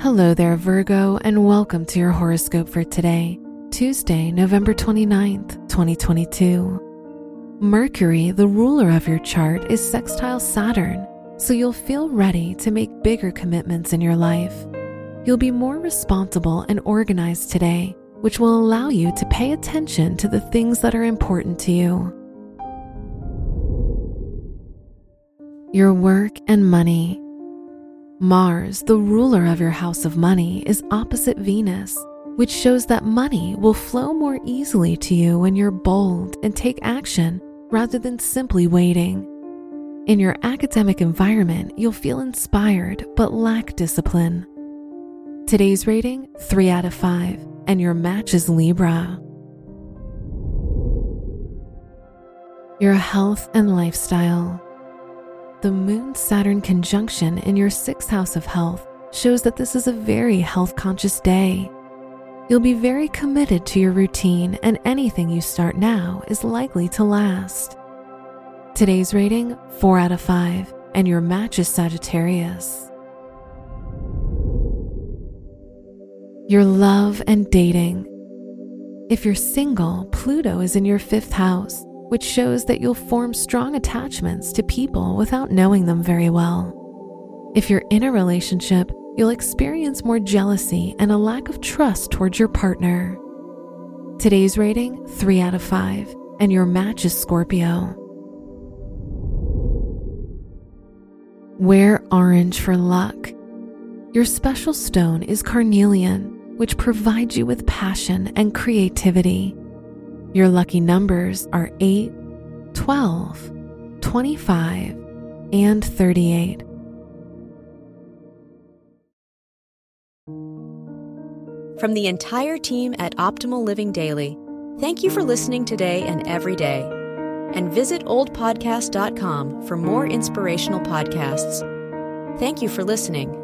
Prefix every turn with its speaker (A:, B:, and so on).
A: Hello there, Virgo, and welcome to your horoscope for today, Tuesday, November 29th, 2022. Mercury, the ruler of your chart, is sextile Saturn, so you'll feel ready to make bigger commitments in your life. You'll be more responsible and organized today, which will allow you to pay attention to the things that are important to you. Your work and money. Mars, the ruler of your house of money, is opposite Venus, which shows that money will flow more easily to you when you're bold and take action rather than simply waiting. In your academic environment, you'll feel inspired but lack discipline. Today's rating 3 out of 5, and your match is Libra. Your health and lifestyle. The Moon Saturn conjunction in your sixth house of health shows that this is a very health conscious day. You'll be very committed to your routine, and anything you start now is likely to last. Today's rating 4 out of 5, and your match is Sagittarius. Your love and dating. If you're single, Pluto is in your fifth house which shows that you'll form strong attachments to people without knowing them very well. If you're in a relationship, you'll experience more jealousy and a lack of trust towards your partner. Today's rating 3 out of 5, and your match is Scorpio. Wear orange for luck. Your special stone is carnelian, which provides you with passion and creativity. Your lucky numbers are 8, 12, 25, and 38.
B: From the entire team at Optimal Living Daily, thank you for listening today and every day. And visit oldpodcast.com for more inspirational podcasts. Thank you for listening.